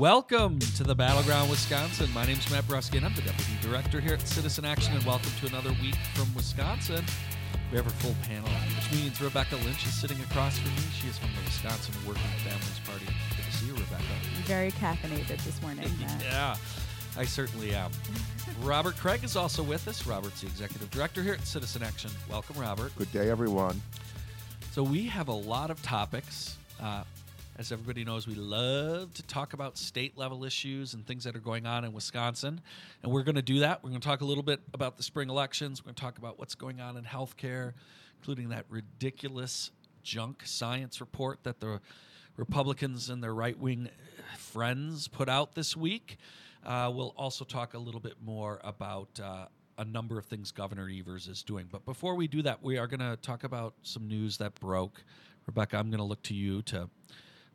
Welcome to the Battleground Wisconsin. My name is Matt Bruskin. I'm the Deputy Director here at Citizen Action, and welcome to another week from Wisconsin. We have our full panel, which means Rebecca Lynch is sitting across from me. She is from the Wisconsin Working Families Party. Good to see you, Rebecca. Very caffeinated this morning. Matt. yeah, I certainly am. Robert Craig is also with us. Robert's the Executive Director here at Citizen Action. Welcome, Robert. Good day, everyone. So we have a lot of topics. Uh, as everybody knows, we love to talk about state level issues and things that are going on in Wisconsin. And we're going to do that. We're going to talk a little bit about the spring elections. We're going to talk about what's going on in healthcare, including that ridiculous junk science report that the Republicans and their right wing friends put out this week. Uh, we'll also talk a little bit more about uh, a number of things Governor Evers is doing. But before we do that, we are going to talk about some news that broke. Rebecca, I'm going to look to you to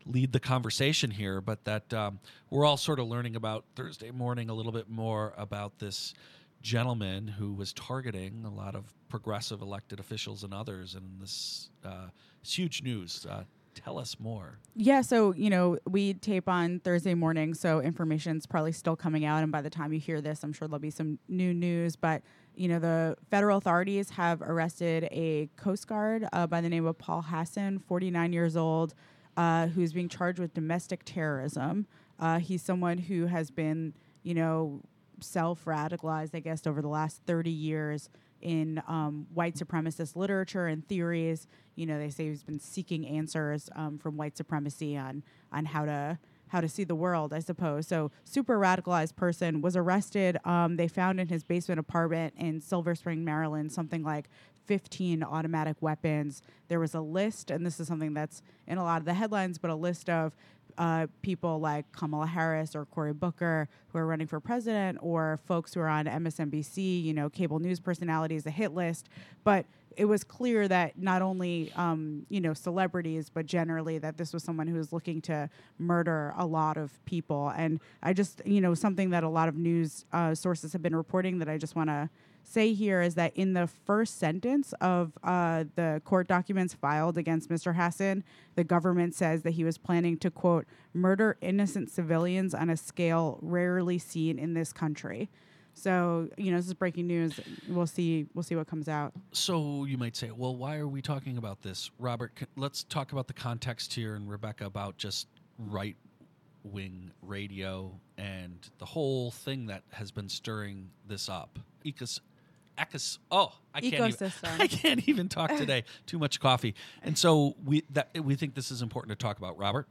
lead the conversation here, but that um, we're all sort of learning about Thursday morning a little bit more about this gentleman who was targeting a lot of progressive elected officials and others, and this uh, it's huge news. Uh, tell us more. Yeah, so you know we tape on Thursday morning, so information's probably still coming out, and by the time you hear this, I'm sure there'll be some new news. But you know the federal authorities have arrested a Coast Guard uh, by the name of Paul Hasson, 49 years old, uh, who's being charged with domestic terrorism. Uh, he's someone who has been, you know, self radicalized, I guess, over the last 30 years in um, white supremacist literature and theories. You know, they say he's been seeking answers um, from white supremacy on on how to how to see the world, I suppose. So, super radicalized person was arrested. Um, they found in his basement apartment in Silver Spring, Maryland, something like 15 automatic weapons. There was a list, and this is something that's in a lot of the headlines, but a list of uh, people like Kamala Harris or Cory Booker who are running for president, or folks who are on MSNBC, you know, cable news personalities, a hit list. But it was clear that not only um, you know celebrities, but generally that this was someone who was looking to murder a lot of people. And I just you know something that a lot of news uh, sources have been reporting that I just want to say here is that in the first sentence of uh, the court documents filed against Mr. Hasson, the government says that he was planning to, quote, murder innocent civilians on a scale rarely seen in this country. So you know this is breaking news. We'll see. We'll see what comes out. So you might say, well, why are we talking about this, Robert? c- Let's talk about the context here, and Rebecca about just right wing radio and the whole thing that has been stirring this up. Ecos, ecos. Oh, I can't even. I can't even talk today. Too much coffee, and so we that we think this is important to talk about, Robert.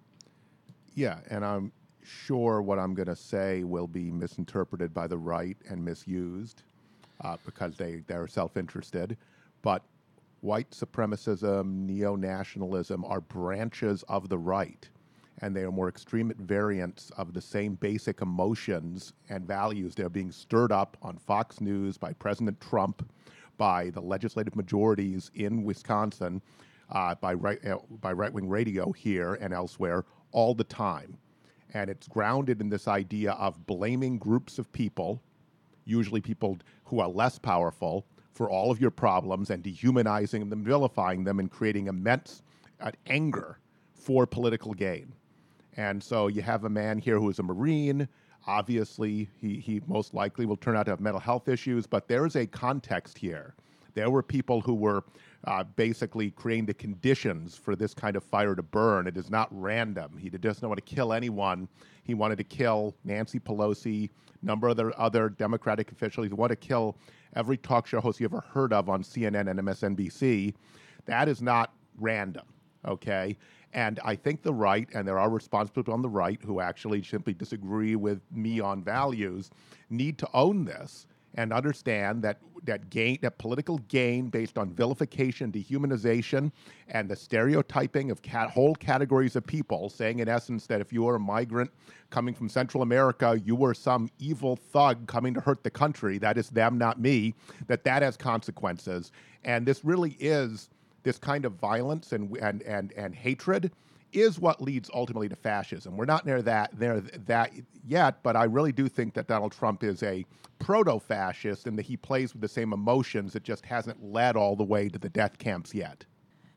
Yeah, and I'm sure what I'm going to say will be misinterpreted by the right and misused uh, because they, they're self interested. But white supremacism, neo nationalism are branches of the right, and they are more extreme variants of the same basic emotions and values. They're being stirred up on Fox News by President Trump, by the legislative majorities in Wisconsin, uh, by right uh, by right wing radio here and elsewhere all the time, and it's grounded in this idea of blaming groups of people, usually people who are less powerful, for all of your problems and dehumanizing them, vilifying them, and creating immense uh, anger for political gain. And so you have a man here who is a Marine. Obviously, he, he most likely will turn out to have mental health issues, but there is a context here. There were people who were uh, basically creating the conditions for this kind of fire to burn. It is not random. He doesn't want to kill anyone. He wanted to kill Nancy Pelosi, number of other, other Democratic officials. He wanted to kill every talk show host you ever heard of on CNN and MSNBC. That is not random, okay? And I think the right, and there are responsible people on the right who actually simply disagree with me on values, need to own this and understand that that gain that political gain based on vilification, dehumanization, and the stereotyping of cat, whole categories of people, saying in essence that if you are a migrant coming from Central America, you were some evil thug coming to hurt the country. That is them, not me. That that has consequences, and this really is this kind of violence and and and and hatred is what leads ultimately to fascism. We're not near that there that yet, but I really do think that Donald Trump is a proto-fascist and that he plays with the same emotions. It just hasn't led all the way to the death camps yet.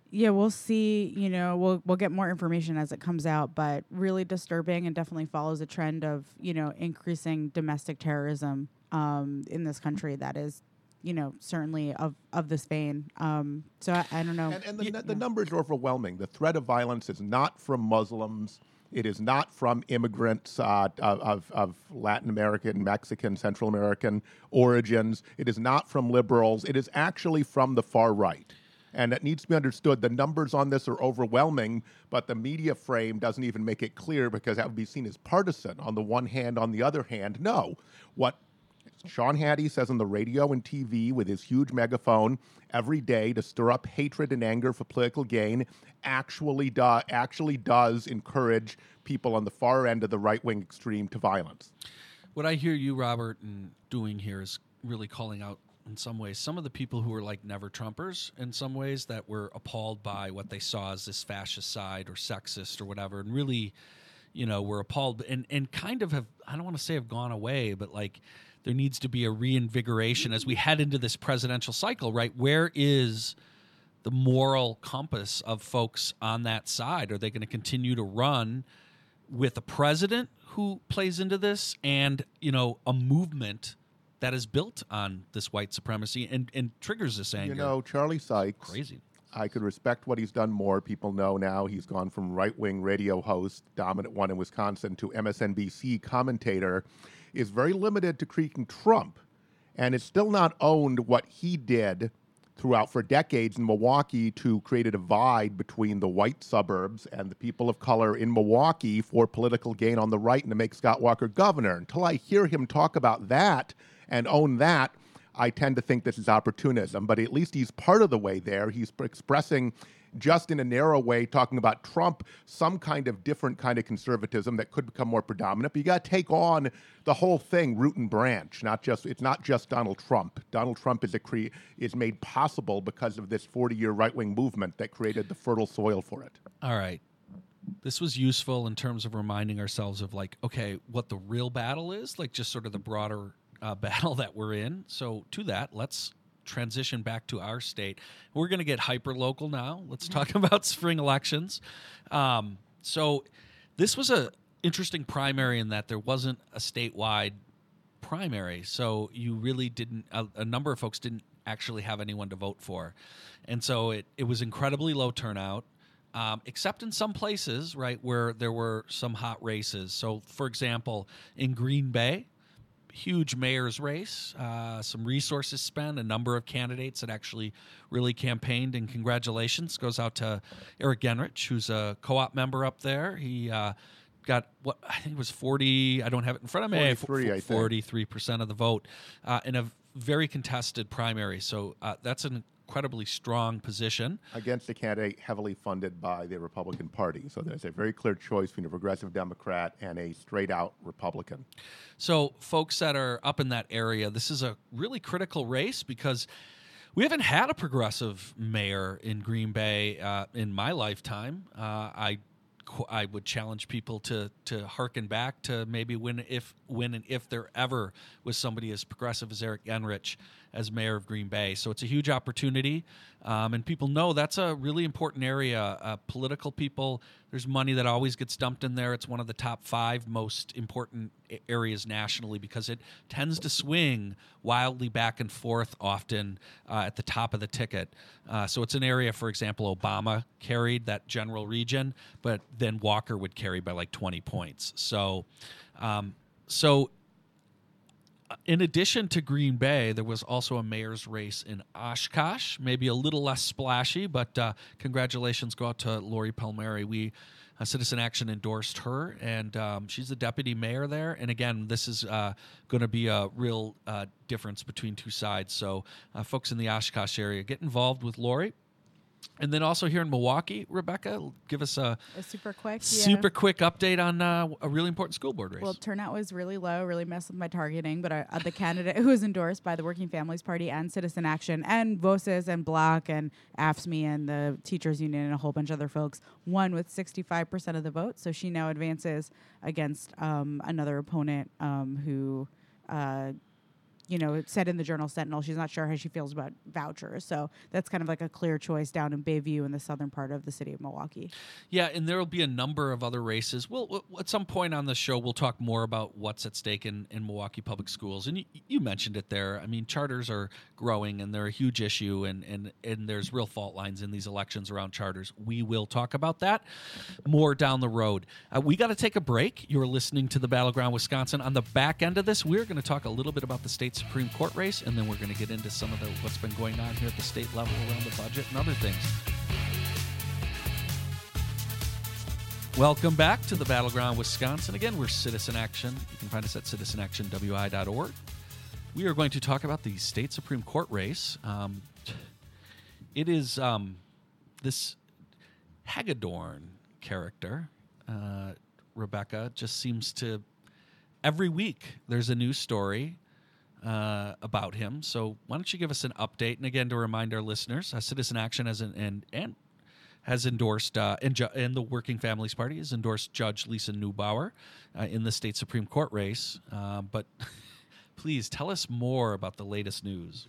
Yeah, we'll see. You know, we'll we'll get more information as it comes out, but really disturbing and definitely follows a trend of you know increasing domestic terrorism um, in this country. That is, you know, certainly of of this vein. Um, so I, I don't know. And, and the, Yeah. the numbers are overwhelming. The threat of violence is not from Muslims. It is not from immigrants uh, of, of, of Latin American, Mexican, Central American origins. It is not from liberals. It is actually from the far right. And it needs to be understood the numbers on this are overwhelming, but the media frame doesn't even make it clear because that would be seen as partisan on the one hand. On the other hand, no. What Sean Hannity says on the radio and TV with his huge megaphone every day to stir up hatred and anger for political gain actually do, actually does encourage people on the far end of the right wing extreme to violence. What I hear you, Robert, doing here is really calling out in some ways some of the people who were like never Trumpers in some ways that were appalled by what they saw as this fascist side or sexist or whatever, and really, you know, were appalled and and kind of have I don't want to say have gone away, but like there needs to be a reinvigoration as we head into this presidential cycle, right? Where is the moral compass of folks on that side? Are they going to continue to run with a president who plays into this and, you know, a movement that is built on this white supremacy and, and triggers this anger? You know, Charlie Sykes. Crazy. I could respect what he's done more. People know now he's gone from right wing radio host, dominant one in Wisconsin, to MSNBC commentator, is very limited to critiquing Trump. And it's still not owned what he did throughout for decades in Milwaukee to create a divide between the white suburbs and the people of color in Milwaukee for political gain on the right and to make Scott Walker governor. Until I hear him talk about that and own that, I tend to think this is opportunism, but at least he's part of the way there. He's expressing just in a narrow way, talking about Trump, some kind of different kind of conservatism that could become more predominant. But you got to take on the whole thing, root and branch. Not just it's not just Donald Trump. Donald Trump is a cre- is made possible because of this 40 year right wing movement that created the fertile soil for it. All right. This was useful in terms of reminding ourselves of like, okay, what the real battle is, like just sort of the broader uh, battle that we're in. So to that, let's transition back to our state. We're going to get hyper local now. Let's talk about spring elections. Um, so this was a interesting primary in that there wasn't a statewide primary, so you really didn't. A, a number of folks didn't actually have anyone to vote for, and so it it was incredibly low turnout. Um, except in some places, right, where there were some hot races. So, for example, in Green Bay, huge mayor's race, uh, some resources spent, a number of candidates that actually really campaigned, and congratulations goes out to Eric Genrich, who's a co-op member up there. He uh, got what I think it was forty. I don't have it in front of me. 43, I think. Forty-three percent of the vote uh, in a very contested primary. So uh, that's an incredibly strong position. Against a candidate heavily funded by the Republican Party. So there's a very clear choice between a progressive Democrat and a straight out Republican. So, folks that are up in that area, this is a really critical race because we haven't had a progressive mayor in Green Bay uh, in my lifetime. Uh, I I would challenge people to to harken back to maybe when if when and if there ever was somebody as progressive as Eric Genrich as mayor of Green Bay. So it's a huge opportunity, um, and people know that's a really important area. Uh, political people, there's money that always gets dumped in there. It's one of the top five most important areas nationally because it tends to swing wildly back and forth often uh, at the top of the ticket. Uh, so it's an area, for example, Obama carried that general region, but then Walker would carry by like 20 points. So, um, so in addition to Green Bay, there was also a mayor's race in Oshkosh, maybe a little less splashy, but uh, congratulations go out to Lori Palmieri. We uh, Citizen Action endorsed her, and um, she's the deputy mayor there. And again, this is uh, going to be a real uh, difference between two sides. So, uh, folks in the Oshkosh area, get involved with Lori. And then also here in Milwaukee, Rebecca, give us a A super quick, yeah. super quick update on uh, a really important school board race. Well, turnout was really low, really messed with my targeting. But uh, uh, the candidate who was endorsed by the Working Families Party and Citizen Action and VOCES and Block and AFSCME and the Teachers Union and a whole bunch of other folks won with 65% of the vote. So she now advances against um, another opponent um, who uh, you know, said in the Journal Sentinel she's not sure how she feels about vouchers. So that's kind of like a clear choice down in Bayview in the southern part of the city of Milwaukee. Yeah, and there will be a number of other races. We'll, at some point on the show, we'll talk more about what's at stake in, in Milwaukee public schools. And you, you mentioned it there. I mean, charters are growing, and they're a huge issue, and, and, and there's real fault lines in these elections around charters. We will talk about that more down the road. Uh, we got to take a break. You're listening to the Battleground Wisconsin. On the back end of this, we're going to talk a little bit about the state Supreme Court race, and then we're going to get into some of the what's been going on here at the state level around the budget and other things. Welcome back to the Battleground Wisconsin. Again, we're Citizen Action. You can find us at citizenactionwi.org. We are going to talk about the state Supreme Court race. Um, it is um, this Hagedorn character, uh, Rebecca, just seems to every week there's a new story uh, about him. So why don't you give us an update? And again, to remind our listeners, uh, Citizen Action has an, and and has endorsed uh, and, ju- and the Working Families Party has endorsed Judge Lisa Neubauer uh, in the state Supreme Court race. Uh, but please tell us more about the latest news.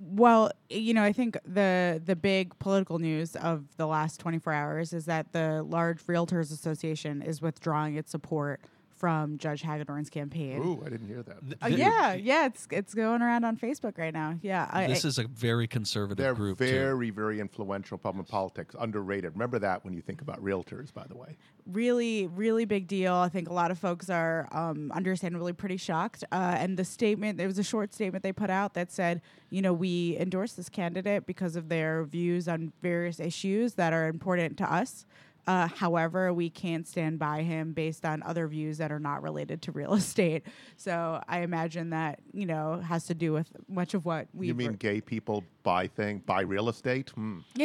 Well, you know, I think the the big political news of the last 24 hours is that the large realtors association is withdrawing its support from Judge Hagedorn's campaign. Ooh, I didn't hear that. Uh, yeah, yeah, it's it's going around on Facebook right now. Yeah, I, This I- is a very conservative They're group. too. very, very influential public politics. Underrated. Remember that when you think about realtors, by the way. really, really big deal. I think a lot of folks are um, understandably pretty shocked. Uh, and the statement, there was a short statement they put out that said, you know, we endorse this candidate because of their views on various issues that are important to us. Uh, however, we can't stand by him based on other views that are not related to real estate. So I imagine that you know has to do with much of what we. you mean gay people buy thing, buy real estate? Hmm.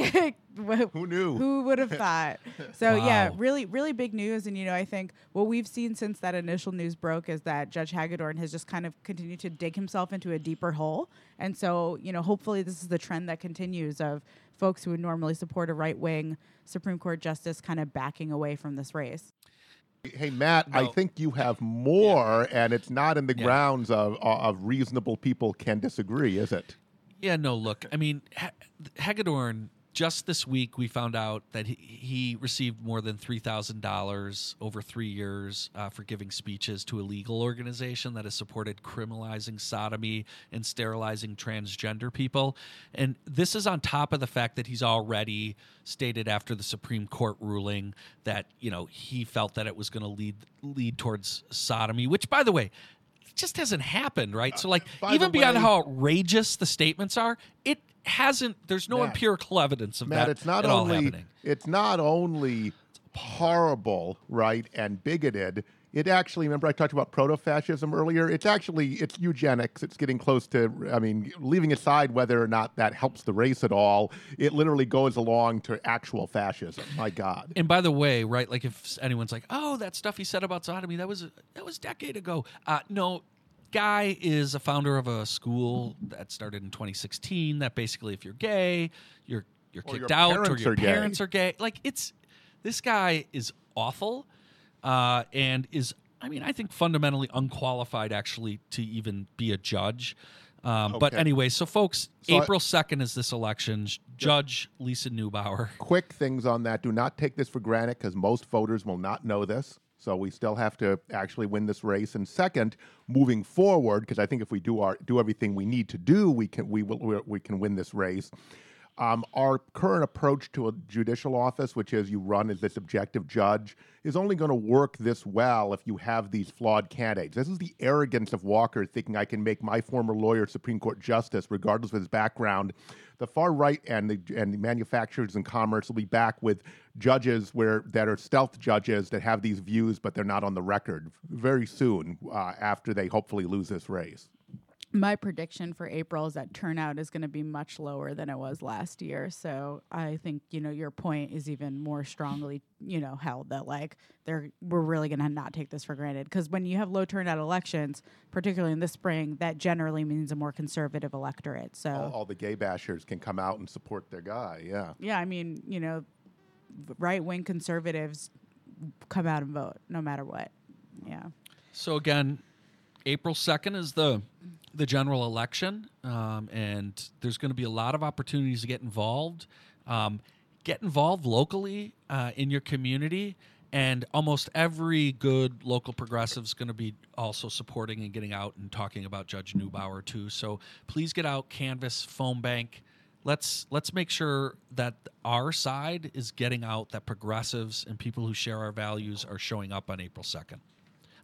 Who Who knew? Who would have thought? So yeah, really, really big news. And you know, I think what we've seen since that initial news broke is that Judge Hagedorn has just kind of continued to dig himself into a deeper hole. And so, you know, hopefully this is the trend that continues of folks who would normally support a right wing Supreme Court justice kind of backing away from this race. Hey Matt, I think you have more, and it's not in the Yeah. grounds of uh, of reasonable people can disagree, is it? Yeah, no, look, I mean, ha- Hagedorn, just this week, we found out that he, he received more than $3,000 over three years uh, for giving speeches to a legal organization that has supported criminalizing sodomy and sterilizing transgender people. And this is on top of the fact that he's already stated after the Supreme Court ruling that, you know, he felt that it was going to lead lead towards sodomy, which, by the way, just hasn't happened, right? So, uh, like, by even beyond way- how outrageous the statements are, it hasn't. There's no Matt, empirical evidence of Matt, that it's not at all only happening. it's not only horrible, right, and bigoted. It actually, remember I talked about proto-fascism earlier. It's actually it's eugenics. It's getting close to. I mean, leaving aside whether or not that helps the race at all, it literally goes along to actual fascism. My God. And by the way, right, like if anyone's like, "Oh, that stuff he said about sodomy that was that was a decade ago," uh, no. Guy is a founder of a school that started in 2016. That basically, if you're gay, you're you're Or kicked your out, or your are gay. parents are gay. Like it's this guy is awful, uh, and is I mean I think fundamentally unqualified actually to even be a judge. Um, But anyway, so folks, So April 2nd is this election. Judge Lisa Neubauer. quick things on that. Do not take this for granted because most voters will not know this. So we still have to actually win this race. And second, moving forward, because I think if we do our do everything we need to do, we can we will we can win this race. Um, our current approach to a judicial office, which is you run as this objective judge, is only going to work this well if you have these flawed candidates. This is the arrogance of Walker thinking I can make my former lawyer Supreme Court justice, regardless of his background. The far right and the and the manufacturers and commerce will be back with judges where that are stealth judges that have these views, but they're not on the record very soon uh, after they hopefully lose this race. My prediction for April is that turnout is going to be much lower than it was last year. So I think you know your point is even more strongly you know held that like they're we're really going to not take this for granted because when you have low turnout elections, particularly in the spring, that generally means a more conservative electorate. So All, all the gay bashers can come out and support their guy. Yeah. yeah, I mean you know right wing conservatives come out and vote no matter what. Yeah. So again, April 2nd is the the general election, um, and there's going to be a lot of opportunities to get involved. Um, get involved locally uh, in your community, and almost every good local progressive is going to be also supporting and getting out and talking about Judge Neubauer too. So please get out, canvas, phone bank. Let's let's make sure that our side is getting out, that progressives and people who share our values are showing up on April second.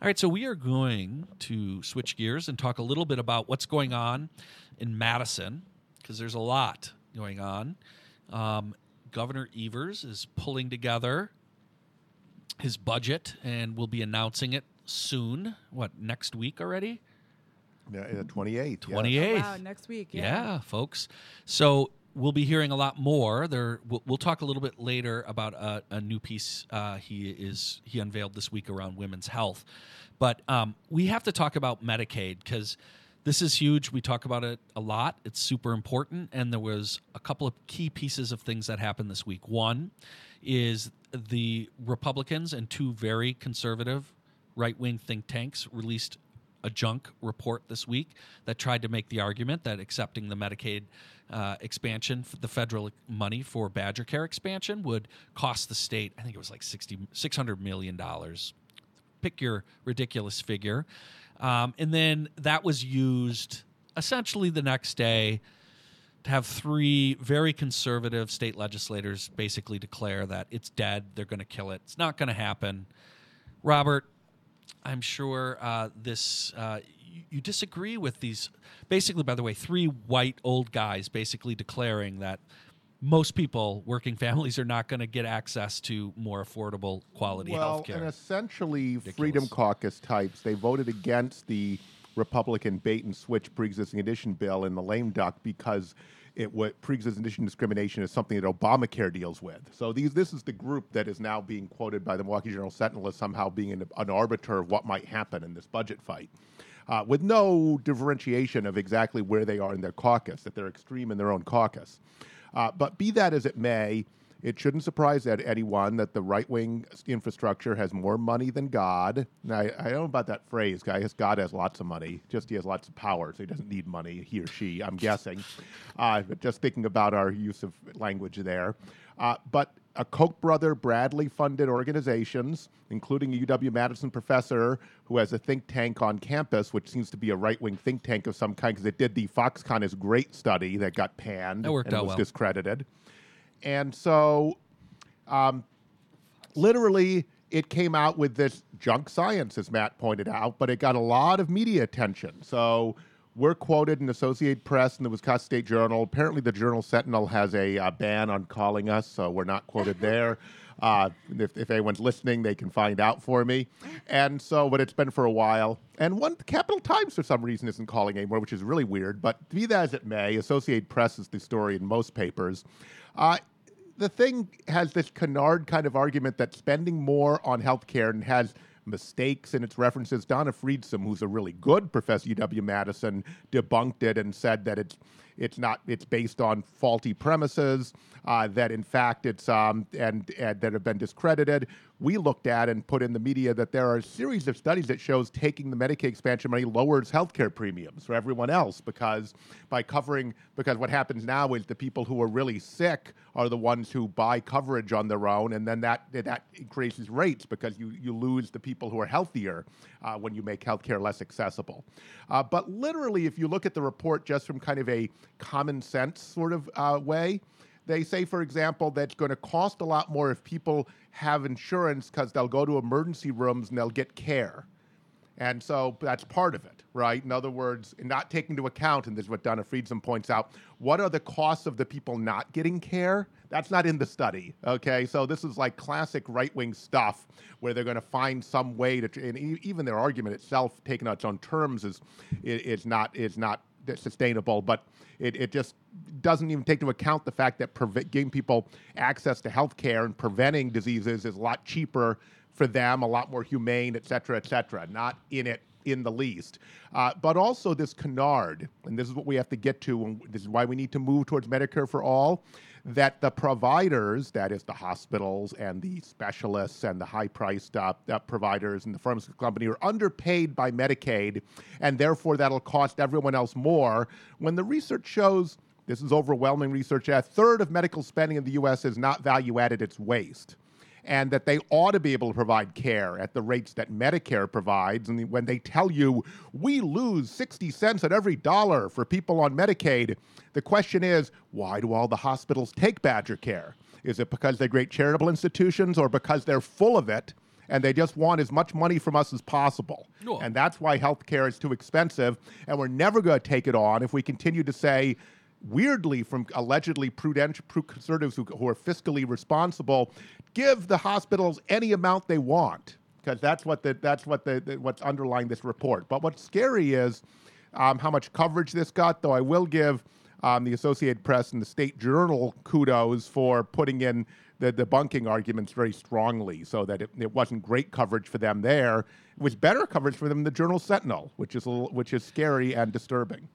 All right, so we are going to switch gears and talk a little bit about what's going on in Madison because there's a lot going on. Um, Governor Evers is pulling together his budget and will be announcing it soon. What, next week already? Yeah, the 28th. 28th. Wow, next week. Yeah. Yeah. folks. So we'll be hearing a lot more. There, we'll, we'll talk a little bit later about a, a new piece uh, he is he unveiled this week around women's health. But um, we have to talk about Medicaid because this is huge. We talk about it a lot. It's super important, and there was a couple of key pieces of things that happened this week. One is the Republicans and two very conservative right wing think tanks released a junk report this week that tried to make the argument that accepting the Medicaid uh, expansion, the federal money for Badger Care expansion, would cost the state, I think it was like 60, $600 million. Pick your ridiculous figure. Um, and then that was used essentially the next day to have three very conservative state legislators basically declare that it's dead, they're going to kill it, it's not going to happen. Robert, I'm sure uh, this uh, you, disagree with these. Basically, by the way, three white old guys basically declaring that most people, working families, are not going to get access to more affordable quality well, health care. and essentially, Freedom Caucus types, they voted against the Republican bait and switch pre-existing condition bill in the lame duck because it what pre-existing discrimination is something that Obamacare deals with. So these this is the group that is now being quoted by the Milwaukee Journal Sentinel as somehow being an, an arbiter of what might happen in this budget fight. Uh, with no differentiation of exactly where they are in their caucus, that they're extreme in their own caucus. Uh, but be that as it may, it shouldn't surprise anyone that the right wing infrastructure has more money than God. Now, I, I don't know about that phrase. I guess God has lots of money, just he has lots of power, so he doesn't need money, he or she, I'm guessing. Uh, but just thinking about our use of language there. Uh, but a Koch brother Bradley funded organizations, including a UW Madison professor who has a think tank on campus, which seems to be a right wing think tank of some kind because it did the Foxconn is great study that got panned That worked and out was well. discredited. And so, um, literally, it came out with this junk science, as Matt pointed out, but it got a lot of media attention. So, we're quoted in Associated Press and the Wisconsin State Journal. Apparently, the Journal Sentinel has a uh, ban on calling us, so we're not quoted there. Uh, if, if anyone's listening, they can find out for me. And so, but it's been for a while. And one Capital Times, for some reason, isn't calling anymore, which is really weird. But be that as it may, Associated Press is the story in most papers. Uh, the thing has this canard kind of argument that spending more on healthcare and has mistakes in its references. Donna Friedsam, who's a really good professor at UW Madison, debunked it and said that it's it's not it's based on faulty premises. Uh, that in fact it's um, and, and that have been discredited. We looked at and put in the media that there are a series of studies that shows taking the Medicaid expansion money lowers healthcare premiums for everyone else because by covering because what happens now is the people who are really sick are the ones who buy coverage on their own, and then that that increases rates because you you lose the people who are healthier uh, when you make healthcare less accessible. Uh, but literally, if you look at the report just from kind of a common sense sort of uh, way, they say, for example, that it's going to cost a lot more if people have insurance because they'll go to emergency rooms and they'll get care. And so that's part of it, right? In other words, not taking into account, and this is what Donna Friedsam points out, what are the costs of the people not getting care? That's not in the study, okay? So this is like classic right wing stuff where they're going to find some way to, and even their argument itself, taken on its own terms, is, is, not, is not sustainable, but it, it just doesn't even take into account the fact that giving people access to health care and preventing diseases is a lot cheaper for them, a lot more humane, et cetera, et cetera. Not in it in the least. Uh, but also this canard, and this is what we have to get to, and this is why we need to move towards Medicare for all. That the providers, that is the hospitals and the specialists and the high priced uh, uh, providers and the pharmaceutical company, are underpaid by Medicaid, and therefore that'll cost everyone else more. When the research shows this is overwhelming research. A third of medical spending in the U.S. is not value added, it's waste. And that they ought to be able to provide care at the rates that Medicare provides. And when they tell you we lose 60 cents on every dollar for people on Medicaid, the question is why do all the hospitals take Badger Care? Is it because they're great charitable institutions or because they're full of it and they just want as much money from us as possible? And that's why health care is too expensive. And we're never going to take it on if we continue to say weirdly from allegedly prudent conservatives who, who are fiscally responsible, give the hospitals any amount they want because that's what the, that's what the, the, what's underlying this report. But what's scary is um, how much coverage this got. Though I will give um, the Associated Press and the State Journal kudos for putting in the debunking arguments very strongly, so that it, it wasn't great coverage for them there. It was better coverage for them in the Journal Sentinel, which is little, which is scary and disturbing.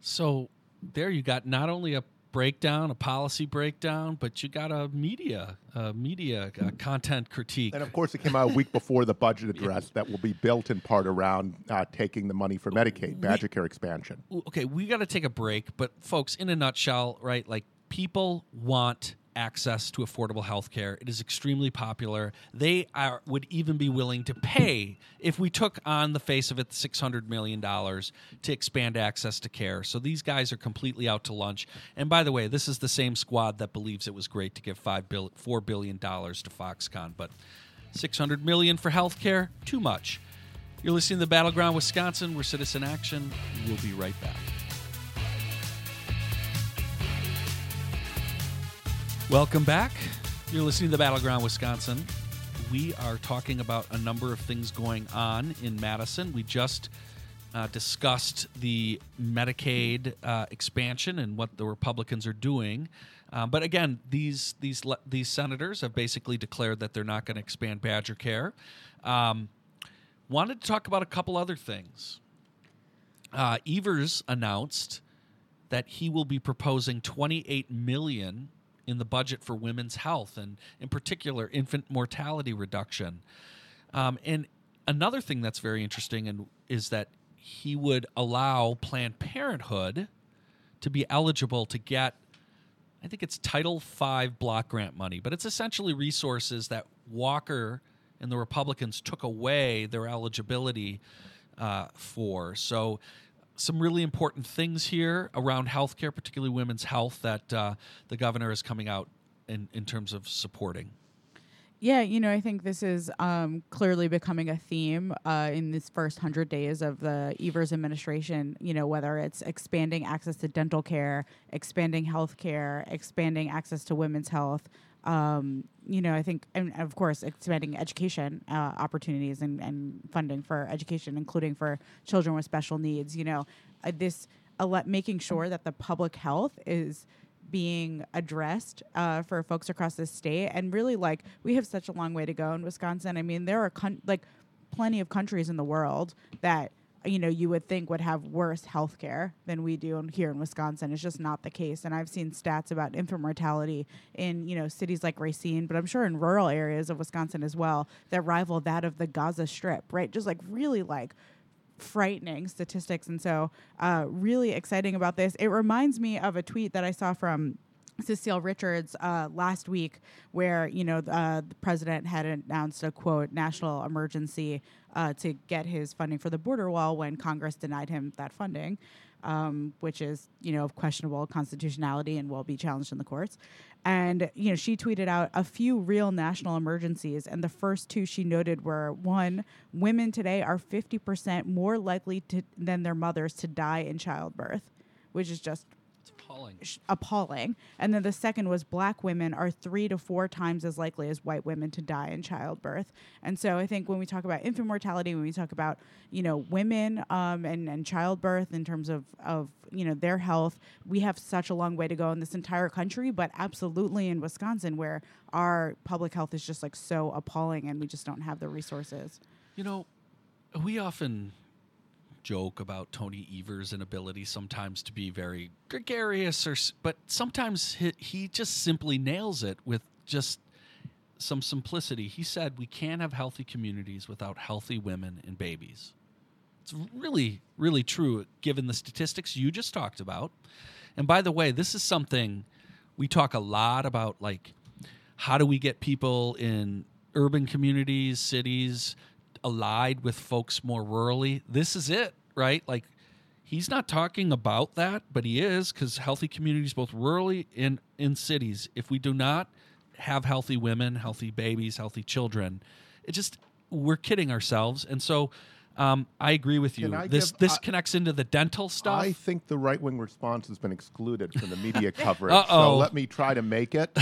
So there you got not only a breakdown, a policy breakdown, but you got a media, a media uh, content critique. And of course, it came out a week before the budget address that will be built in part around uh, taking the money for Medicaid, Badger Care expansion. Okay, we got to take a break, but folks, in a nutshell, right? Like people want access to affordable health care. It is extremely popular. They are would even be willing to pay if we took on the face of it $600 million to expand access to care. So these guys are completely out to lunch. And by the way, this is the same squad that believes it was great to give five bill, $4 billion to Foxconn, but 600 million for health care, too much. You're listening to the Battleground Wisconsin. We're Citizen Action. We'll be right back. Welcome back. You're listening to the Battleground Wisconsin. We are talking about a number of things going on in Madison. We just uh, discussed the Medicaid uh, expansion and what the Republicans are doing. Um, but again, these these these senators have basically declared that they're not going to expand Badger Care. Um, wanted to talk about a couple other things. Uh, Evers announced that he will be proposing 28 million in the budget for women's health and, in particular, infant mortality reduction. Um, and another thing that's very interesting and is that he would allow Planned Parenthood to be eligible to get, I think it's Title V block grant money, but it's essentially resources that Walker and the Republicans took away their eligibility uh, for. So some really important things here around healthcare, particularly women's health, that uh, the governor is coming out in, in terms of supporting. Yeah, you know, I think this is um, clearly becoming a theme uh, in this first hundred days of the Evers administration. You know, whether it's expanding access to dental care, expanding health care, expanding access to women's health, um, you know, I think, and of course, expanding education uh, opportunities and, and funding for education, including for children with special needs. You know, uh, this ele- making sure that the public health is being addressed uh, for folks across the state, and really, like, we have such a long way to go in Wisconsin. I mean, there are con- like plenty of countries in the world that you know you would think would have worse health care than we do here in Wisconsin. It's just not the case. And I've seen stats about infant mortality in you know cities like Racine, but I'm sure in rural areas of Wisconsin as well that rival that of the Gaza Strip. Right, just like really like frightening statistics. And so, uh, really exciting about this. It reminds me of a tweet that I saw from Cecile Richards uh, last week, where you know uh, the president had announced a quote national emergency uh, to get his funding for the border wall when Congress denied him that funding, um, which is you know of questionable constitutionality and will be challenged in the courts. And you know she tweeted out a few real national emergencies, and the first two she noted were one: women today are fifty percent more likely to, than their mothers to die in childbirth, which is just appalling. appalling. And then the second was black women are three to four times as likely as white women to die in childbirth. And so I think when we talk about infant mortality, when we talk about you know women um, and and childbirth in terms of of you know their health, we have such a long way to go in this entire country, but absolutely in Wisconsin where our public health is just like so appalling and we just don't have the resources. You know, we often joke about Tony Evers' inability sometimes to be very gregarious, or but sometimes he, he just simply nails it with just some simplicity. He said, "We can't have healthy communities without healthy women and babies." It's really, really true given the statistics you just talked about. And by the way, this is something we talk a lot about like how do we get people in urban communities, cities allied with folks more rurally? This is it, right? Like he's not talking about that, but he is cuz healthy communities both rurally and in cities. If we do not have healthy women, healthy babies, healthy children, it just we're kidding ourselves. And so um, I agree with you. This give- this I- connects into the dental stuff. I think the right wing response has been excluded from the media coverage. Uh-oh. So let me try to make it.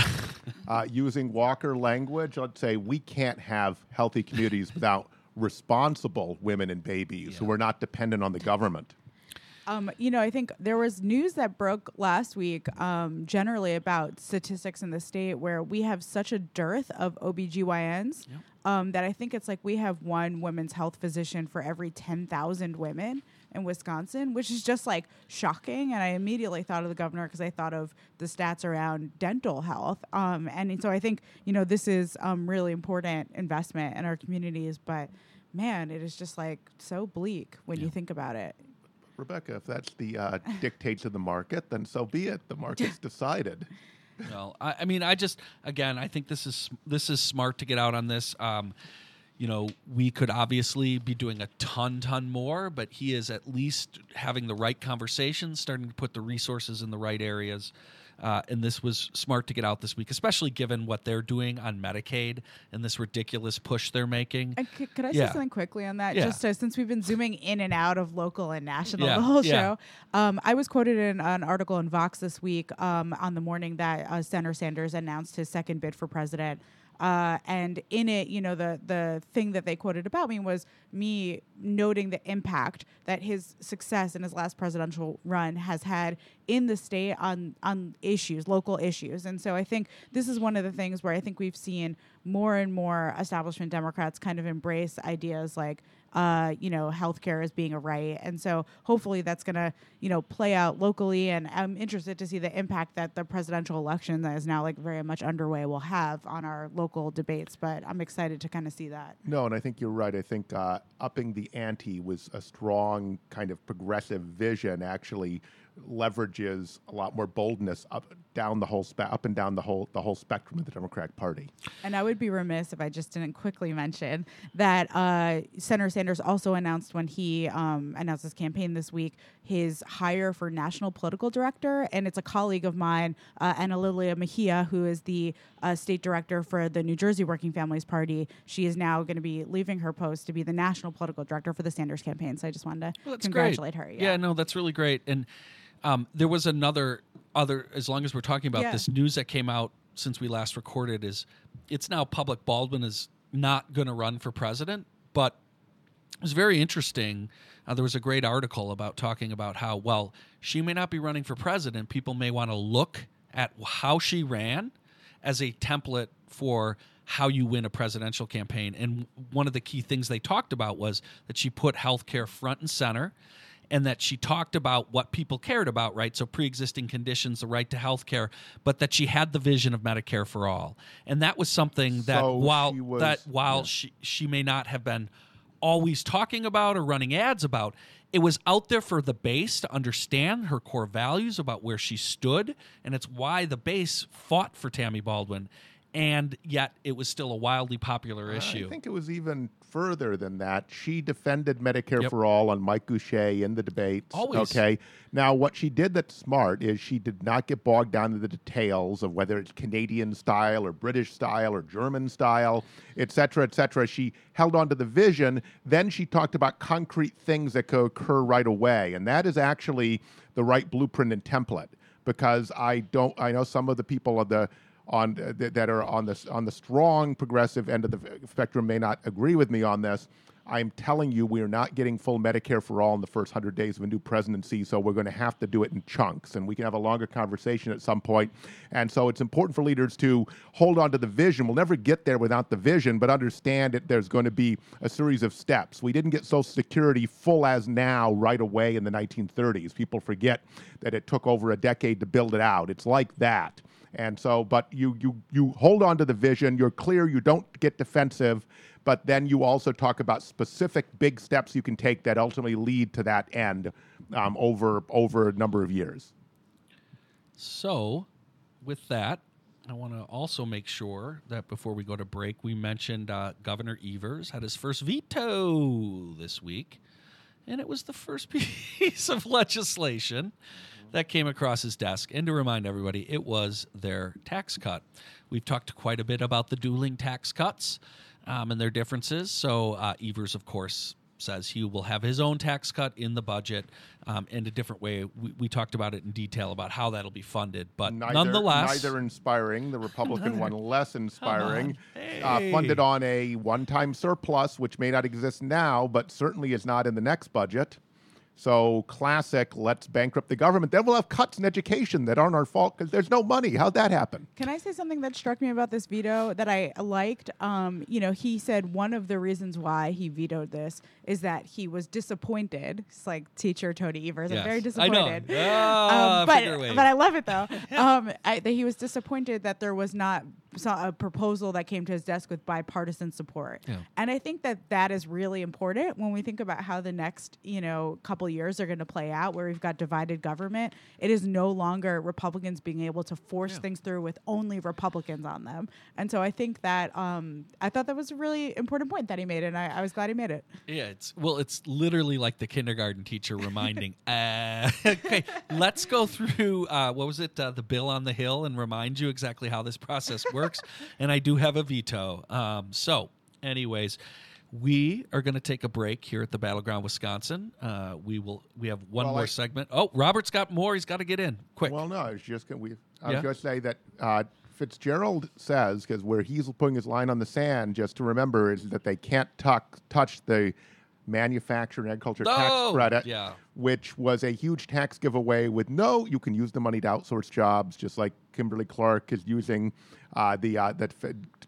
Uh, using Walker language, I'd say we can't have healthy communities without responsible women and babies who are not dependent on the government. Um, you know, I think there was news that broke last week um, generally about statistics in the state where we have such a dearth of OBGYNs um, that I think it's like we have one women's health physician for every 10,000 women in Wisconsin, which is just like shocking. And I immediately thought of the governor because I thought of the stats around dental health. Um, and so I think, you know, this is um, really important investment in our communities. But man, it is just like so bleak when you think about it. Rebecca, if that's the uh, dictates of the market, then so be it. The market's decided. Well, I, I mean, I just again, I think this is this is smart to get out on this. Um, you know, we could obviously be doing a ton, ton more, but he is at least having the right conversations, starting to put the resources in the right areas. Uh, and this was smart to get out this week, especially given what they're doing on Medicaid and this ridiculous push they're making. And c- could I say Yeah. something quickly on that? Yeah. Just uh, since we've been zooming in and out of local and national Yeah, the whole show, um, I was quoted in an article in Vox this week um, on the morning that uh, Senator Sanders announced his second bid for president. Uh, and in it, you know, the the thing that they quoted about me was me noting the impact that his success in his last presidential run has had in the state on on issues, local issues. And so I think this is one of the things where I think we've seen more and more establishment Democrats kind of embrace ideas like uh, you know, healthcare as being a right. And so hopefully that's going to, you know, play out locally. And I'm interested to see the impact that the presidential election that is now like very much underway will have on our local debates. But I'm excited to kind of see that. No, and I think you're right. I think uh, upping the ante was a strong kind of progressive vision. Actually, leverages a lot more boldness up down the whole spe- up and down the whole the whole spectrum of the Democratic Party. And I would be remiss if I just didn't quickly mention that uh, Senator Sanders also announced when he um, announced his campaign this week his hire for national political director, and it's a colleague of mine, uh, Ana Lilia Mejia, who is the uh, state director for the New Jersey Working Families Party. She is now going to be leaving her post to be the national political director for the Sanders campaign. So I just wanted to Well, that's congratulate great. her. Yeah. no, that's really great. And um, there was another other. As long as we're talking about Yeah. this news that came out since we last recorded, is it's now public. Baldwin is not going to run for president, but it was very interesting. Uh, there was a great article about talking about how well she may not be running for president. People may want to look at how she ran as a template for how you win a presidential campaign. And one of the key things they talked about was that she put healthcare front and center and that she talked about what people cared about, right? So pre-existing conditions, the right to health care, but that she had the vision of Medicare for all. And that was something that So while she was- that while yeah. she she may not have been always talking about or running ads about, it was out there for the base to understand her core values about where she stood, and it's why the base fought for Tammy Baldwin. And yet, it was still a wildly popular issue. I think it was even further than that. She defended Medicare Yep. for all on Mike Goucher in the debates. Always. Okay. Now, what she did that's smart is she did not get bogged down in the details of whether it's Canadian style or British style or German style, et cetera, et cetera. She held on to the vision. Then she talked about concrete things that could occur right away. And that is actually the right blueprint and template because I don't, I know some of the people on the, on uh, th- that are on the on the strong progressive end of the spectrum may not agree with me on this, I'm telling you, we are not getting full Medicare for all in the first 100 days of a new presidency, so we're going to have to do it in chunks. And we can have a longer conversation at some point. And so it's important for leaders to hold on to the vision. We'll never get there without the vision, but understand that there's going to be a series of steps. We didn't get Social Security full as now right away in the 1930s. People forget that it took over a decade to build it out. It's like that. And so, but you you you hold on to the vision. You're clear. You don't get defensive, but then you also talk about specific big steps you can take that ultimately lead to that end um, over over a number of years. So, with that, I want to also make sure that before we go to break, we mentioned uh, Governor Evers had his first veto this week, and it was the first piece of legislation that came across his desk. And to remind everybody, it was their tax cut. We've talked quite a bit about the dueling tax cuts um, and their differences. So, uh, Evers, of course, says he will have his own tax cut in the budget um, in a different way. We, we, talked about it in detail about how that'll be funded, but neither, nonetheless, neither inspiring. The Republican one less inspiring. Hey. Uh, funded on a one-time surplus, which may not exist now, but certainly is not in the next budget. So classic, let's bankrupt the government. Then we'll have cuts in education that aren't our fault because there's no money. How'd that happen? Can I say something that struck me about this veto that I liked? Um, you know, he said one of the reasons why he vetoed this is that he was disappointed. It's like teacher Tony Evers. Yes. I'm very I know. disappointed. Ah, um, but, but I love it though. um, I, that he was disappointed that there was not so- a proposal that came to his desk with bipartisan support. Yeah. And I think that that is really important when we think about how the next, you know, couple years are going to play out where we've got divided government. It is no longer Republicans being able to force Yeah. things through with only Republicans on them. And so I think that um, I thought that was a really important point that he made, and I, I was glad he made it. Yeah, it's well, it's literally like the kindergarten teacher reminding. uh, okay, let's go through uh, what was it, uh, the bill on the hill, and remind you exactly how this process works. And I do have a veto. Um, so, anyways, we are going to take a break here at the Battleground, Wisconsin. Uh, we will. We have one Well, more I- segment. Oh, Robert's got more. He's got to get in quick. Well, no, I was just going. to I was Yeah? going to say that uh, Fitzgerald says because where he's putting his line on the sand, just to remember, is that they can't tuck, touch the manufacturing agriculture Oh, tax credit, yeah. which was a huge tax giveaway. With no, you can use the money to outsource jobs, just like Kimberly Clark is using uh, the uh, that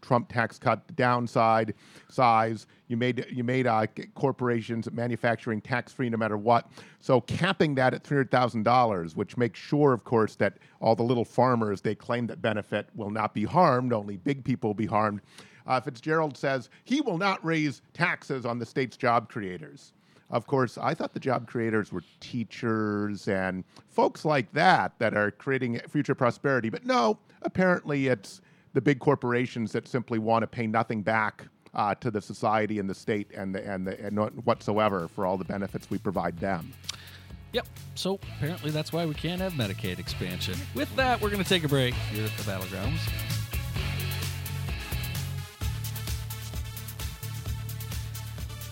Trump tax cut downside size. You made you made uh, corporations manufacturing tax free no matter what. So capping that at three hundred thousand dollars, which makes sure, of course, that all the little farmers they claim that benefit will not be harmed. Only big people will be harmed. Uh, Fitzgerald says he will not raise taxes on the state's job creators. Of course, I thought the job creators were teachers and folks like that that are creating future prosperity. But no, apparently it's the big corporations that simply want to pay nothing back uh, to the society and the state and the, and the, and whatsoever for all the benefits we provide them. Yep. So apparently that's why we can't have Medicaid expansion. With that, we're going to take a break here at the Battlegrounds.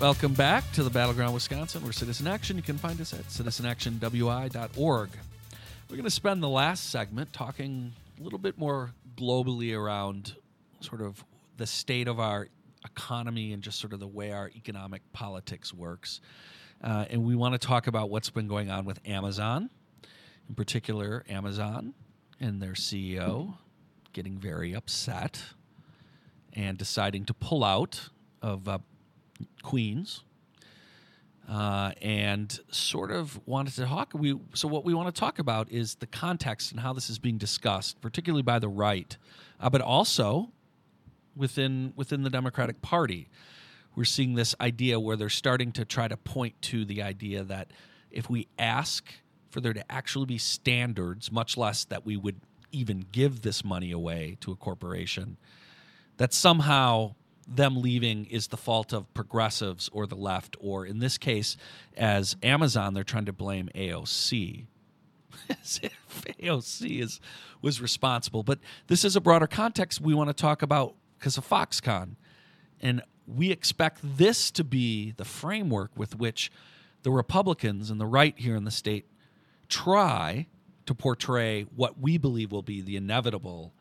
Welcome back to the Battleground Wisconsin. We're Citizen Action. You can find us at citizenactionwi.org. We're going to spend the last segment talking a little bit more globally around sort of the state of our economy and just sort of the way our economic politics works. Uh, and we want to talk about what's been going on with Amazon, in particular, Amazon and their CEO getting very upset and deciding to pull out of uh, Queens. Uh, and sort of wanted to talk. We so what we want to talk about is the context and how this is being discussed, particularly by the right, uh, but also within within the Democratic Party. We're seeing this idea where they're starting to try to point to the idea that if we ask for there to actually be standards, much less that we would even give this money away to a corporation, that somehow them leaving is the fault of progressives or the left, or in this case, as Amazon, they're trying to blame AOC. As if AOC is was responsible. But this is a broader context we want to talk about because of Foxconn. And we expect this to be the framework with which the Republicans and the right here in the state try to portray what we believe will be the inevitable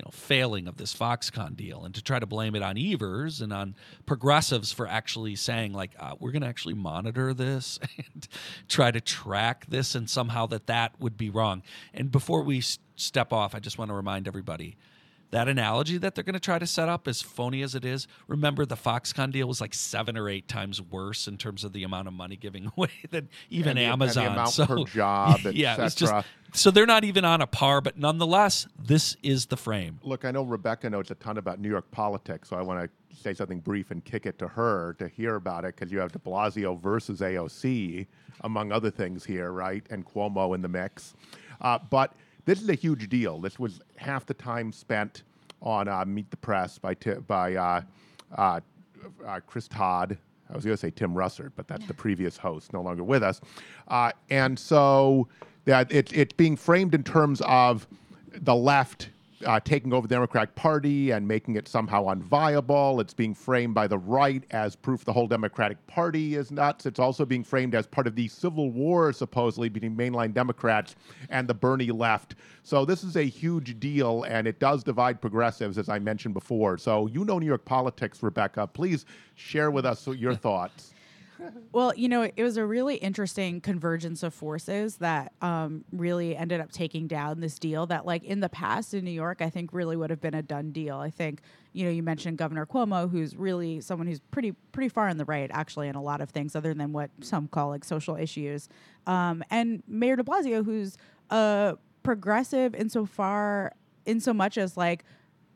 you know failing of this Foxconn deal, and to try to blame it on Evers and on progressives for actually saying like uh, we're going to actually monitor this and try to track this, and somehow that that would be wrong. And before we step off, I just want to remind everybody that analogy that they're going to try to set up, as phony as it is, remember the Foxconn deal was like seven or eight times worse in terms of the amount of money giving away than even the- Amazon. amount so, per job, et yeah, it's just so they're not even on a par, but nonetheless, this is the frame. Look, I know Rebecca knows a ton about New York politics, so I want to say something brief and kick it to her to hear about it because you have de Blasio versus AOC, among other things here, right? And Cuomo in the mix. Uh, but this is a huge deal. This was half the time spent on uh, Meet the Press by, Ti- by uh, uh, uh, Chris Todd. I was going to say Tim Russert, but that's the previous host, no longer with us. Uh, and so that it, it's being framed in terms of the left uh, taking over the Democratic Party and making it somehow unviable. It's being framed by the right as proof the whole Democratic Party is nuts. It's also being framed as part of the civil war, supposedly, between mainline Democrats and the Bernie left. So this is a huge deal, and it does divide progressives, as I mentioned before. So you know New York politics, Rebecca. Please share with us your thoughts. Well, you know, it was a really interesting convergence of forces that um, really ended up taking down this deal that, like, in the past in New York, I think really would have been a done deal. I think, you know, you mentioned Governor Cuomo, who's really someone who's pretty pretty far on the right, actually, in a lot of things, other than what some call like social issues, um, and Mayor De Blasio, who's a progressive insofar, in so much as like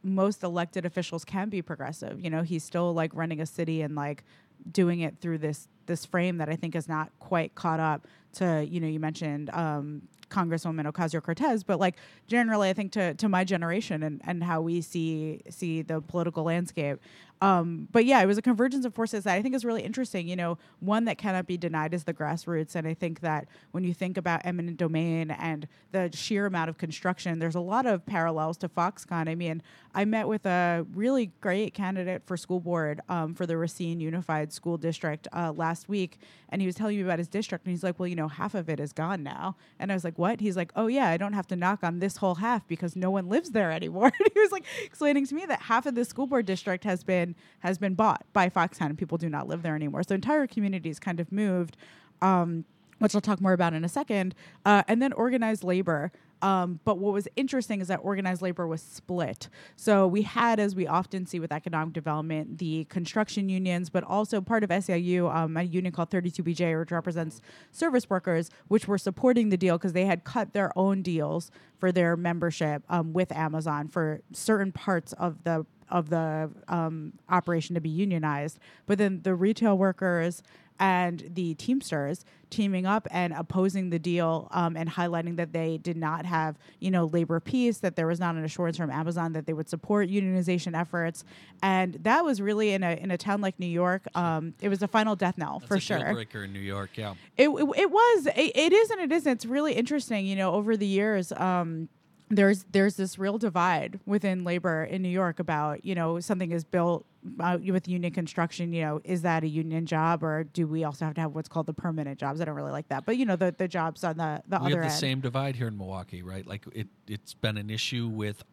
most elected officials can be progressive. You know, he's still like running a city and like doing it through this this frame that I think is not quite caught up to, you know, you mentioned um, Congresswoman Ocasio Cortez, but like generally I think to to my generation and, and how we see see the political landscape. Um, but yeah, it was a convergence of forces that I think is really interesting. You know, one that cannot be denied is the grassroots. And I think that when you think about eminent domain and the sheer amount of construction, there's a lot of parallels to Foxconn. I mean, I met with a really great candidate for school board um, for the Racine Unified School District uh, last week, and he was telling me about his district, and he's like, "Well, you know, half of it is gone now." And I was like, "What?" He's like, "Oh yeah, I don't have to knock on this whole half because no one lives there anymore." and he was like explaining to me that half of the school board district has been has been bought by Foxconn, and people do not live there anymore. So entire communities kind of moved. Um, which I'll talk more about in a second, uh, and then organized labor. Um, but what was interesting is that organized labor was split. So we had, as we often see with economic development, the construction unions, but also part of SEIU, um, a union called 32BJ, which represents service workers, which were supporting the deal because they had cut their own deals for their membership um, with Amazon for certain parts of the of the um, operation to be unionized. But then the retail workers and the Teamsters teaming up and opposing the deal um, and highlighting that they did not have, you know, labor peace, that there was not an assurance from Amazon that they would support unionization efforts, and that was really in a in a town like New York, um, it was a final death knell That's for a sure. breaker in New York. Yeah. It, it, it was it, it is and it isn't. It's really interesting. You know, over the years, um, there's there's this real divide within labor in New York about you know something is built uh, with union construction. You know, is that a union job or do we also have to have what's called the permanent jobs? I don't really like that, but you know the the jobs on the the we other have the end. same divide here in Milwaukee, right? Like it, it's been an issue with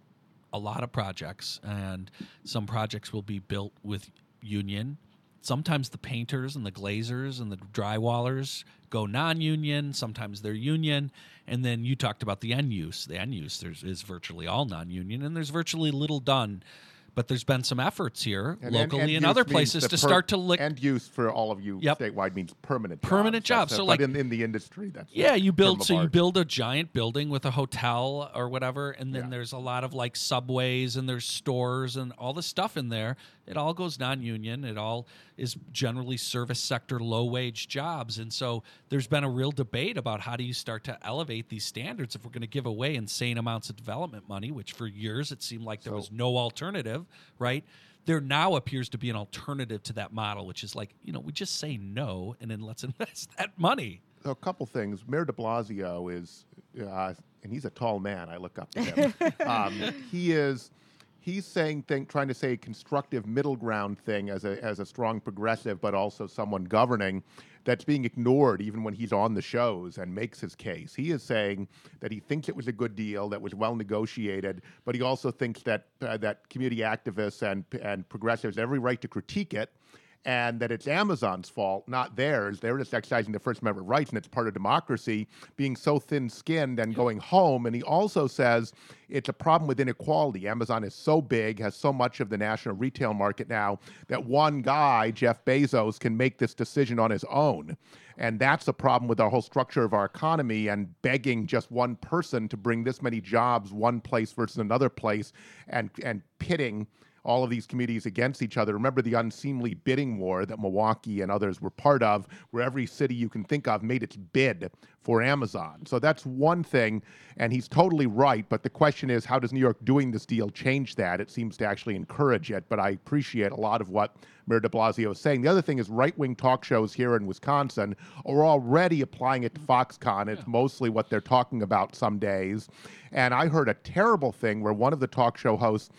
a lot of projects, and some projects will be built with union. Sometimes the painters and the glazers and the drywallers go non-union. Sometimes they're union, and then you talked about the end use. The end use there's is virtually all non-union, and there's virtually little done. But there's been some efforts here And locally end- end and other places to per- start to look End use for all of you Yep. statewide means permanent Permanent jobs. That's So, like- in, in the industry, that's Yeah, you build so you build a giant building with a hotel or whatever, and then Yeah. there's a lot of like subways and there's stores and all the stuff in there. It all goes non-union. It all is generally service sector low wage jobs, and so there's been a real debate about how do you start to elevate these standards if we're going to give away insane amounts of development money, which for years it seemed like there So- was no alternative, right? There now appears to be an alternative to that model, which is like, you know, we just say no and then let's invest that money. So a couple things. Mayor De Blasio is, uh, and he's a tall man. I look up to him. um, he is he's saying trying to say a constructive middle ground thing as a as a strong progressive, but also someone governing that's being ignored even when he's on the shows and makes his case. He is saying that he thinks it was a good deal that was well negotiated, but he also thinks that uh, that community activists and and progressives have every right to critique it and that it's Amazon's fault, not theirs. They're just exercising their First Amendment rights, and it's part of democracy, being so thin skinned and going home. And he also says it's a problem with inequality. Amazon is so big, has so much of the national retail market now, that one guy, Jeff Bezos, can make this decision on his own. And that's a problem with our whole structure of our economy and begging just one person to bring this many jobs one place versus another place and, and pitting all of these communities against each other. Remember the unseemly bidding war that Milwaukee and others were part of, where every city you can think of made its bid for Amazon. So that's one thing, and he's totally right. But the question is, how does New York doing this deal change that? It seems to actually encourage it, but I appreciate a lot of what Mayor de Blasio is saying. The other thing is right wing talk shows here in Wisconsin are already applying it to Foxconn. It's mostly what they're talking about some days. And I heard a terrible thing where one of the talk show hosts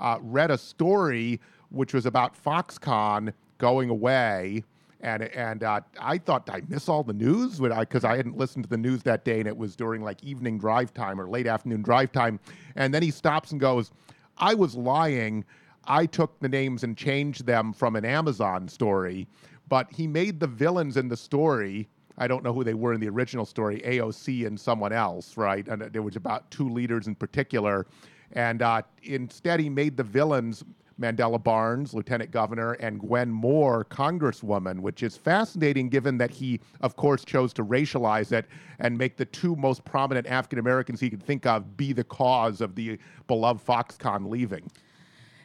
uh, read a story which was about Foxconn going away. And and uh, I thought, I miss all the news? Because I, I, hadn't listened to the news that day, and it was during like evening drive time or late afternoon drive time. And then he stops and goes, "I was lying. I took the names and changed them from an Amazon story, but he made the villains in the story." I don't know who they were in the original story, AOC and someone else, right? And there was about two leaders in particular and uh, instead, he made the villains Mandela Barnes, lieutenant governor, and Gwen Moore, congresswoman, which is fascinating given that he, of course, chose to racialize it and make the two most prominent African Americans he could think of be the cause of the beloved Foxconn leaving.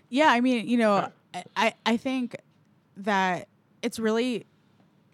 Yeah, I mean, you know, I, I think that it's really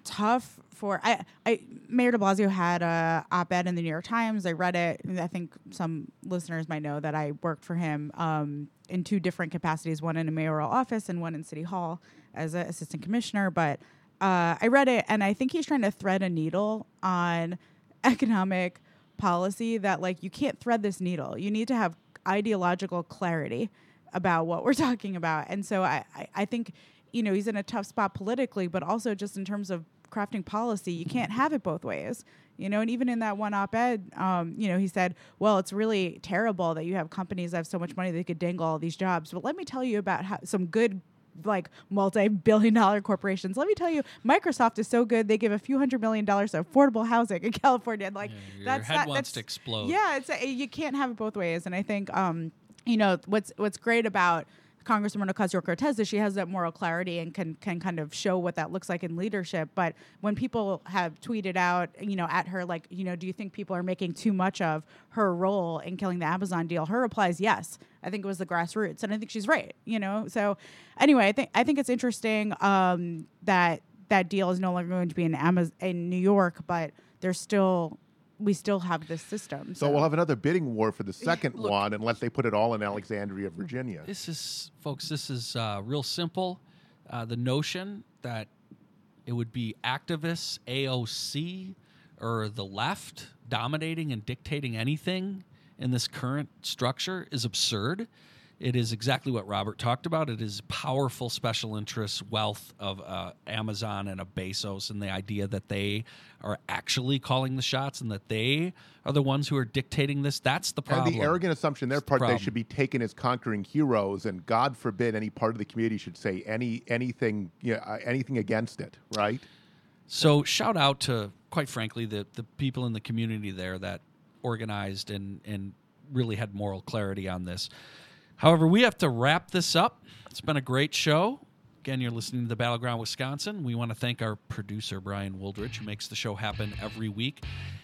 tough I, I Mayor De Blasio had a op-ed in the New York Times. I read it. I think some listeners might know that I worked for him um, in two different capacities: one in a mayoral office and one in City Hall as an assistant commissioner. But uh, I read it, and I think he's trying to thread a needle on economic policy that like you can't thread this needle. You need to have ideological clarity about what we're talking about. And so I, I, I think you know he's in a tough spot politically, but also just in terms of crafting policy, you can't have it both ways. You know, and even in that one op-ed, um, you know, he said, "Well, it's really terrible that you have companies that have so much money they could dangle all these jobs." But let me tell you about how some good like multi-billion dollar corporations. Let me tell you, Microsoft is so good. They give a few hundred million dollars to affordable housing in California. And like yeah, your that's head that, wants that's, to explode. Yeah, it's a, you can't have it both ways. And I think um, you know what's what's great about Congresswoman Ocasio Cortez is she has that moral clarity and can can kind of show what that looks like in leadership. But when people have tweeted out, you know, at her like, you know, do you think people are making too much of her role in killing the Amazon deal? Her reply is yes. I think it was the grassroots, and I think she's right. You know, so anyway, I think I think it's interesting um, that that deal is no longer going to be in Amazon in New York, but there's still we still have this system. So, we'll have another bidding war for the second Look, one unless they put it all in Alexandria, Virginia. This is, folks, this is uh, real simple. Uh, the notion that it would be activists, AOC, or the left dominating and dictating anything in this current structure is absurd. It is exactly what Robert talked about. It is powerful special interests wealth of uh, Amazon and a Bezos, and the idea that they are actually calling the shots and that they are the ones who are dictating this. That's the problem. And the arrogant assumption, their part, the they should be taken as conquering heroes, and God forbid any part of the community should say any anything you know, uh, anything against it. Right. So shout out to, quite frankly, the the people in the community there that organized and and really had moral clarity on this. However, we have to wrap this up. It's been a great show. Again, you're listening to the Battleground Wisconsin. We want to thank our producer, Brian Wooldridge, who makes the show happen every week.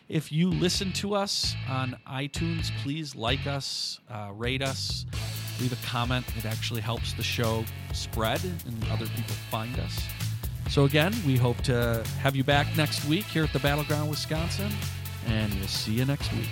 If you listen to us on iTunes, please like us, uh, rate us, leave a comment. It actually helps the show spread and other people find us. So, again, we hope to have you back next week here at the Battleground Wisconsin, and we'll see you next week.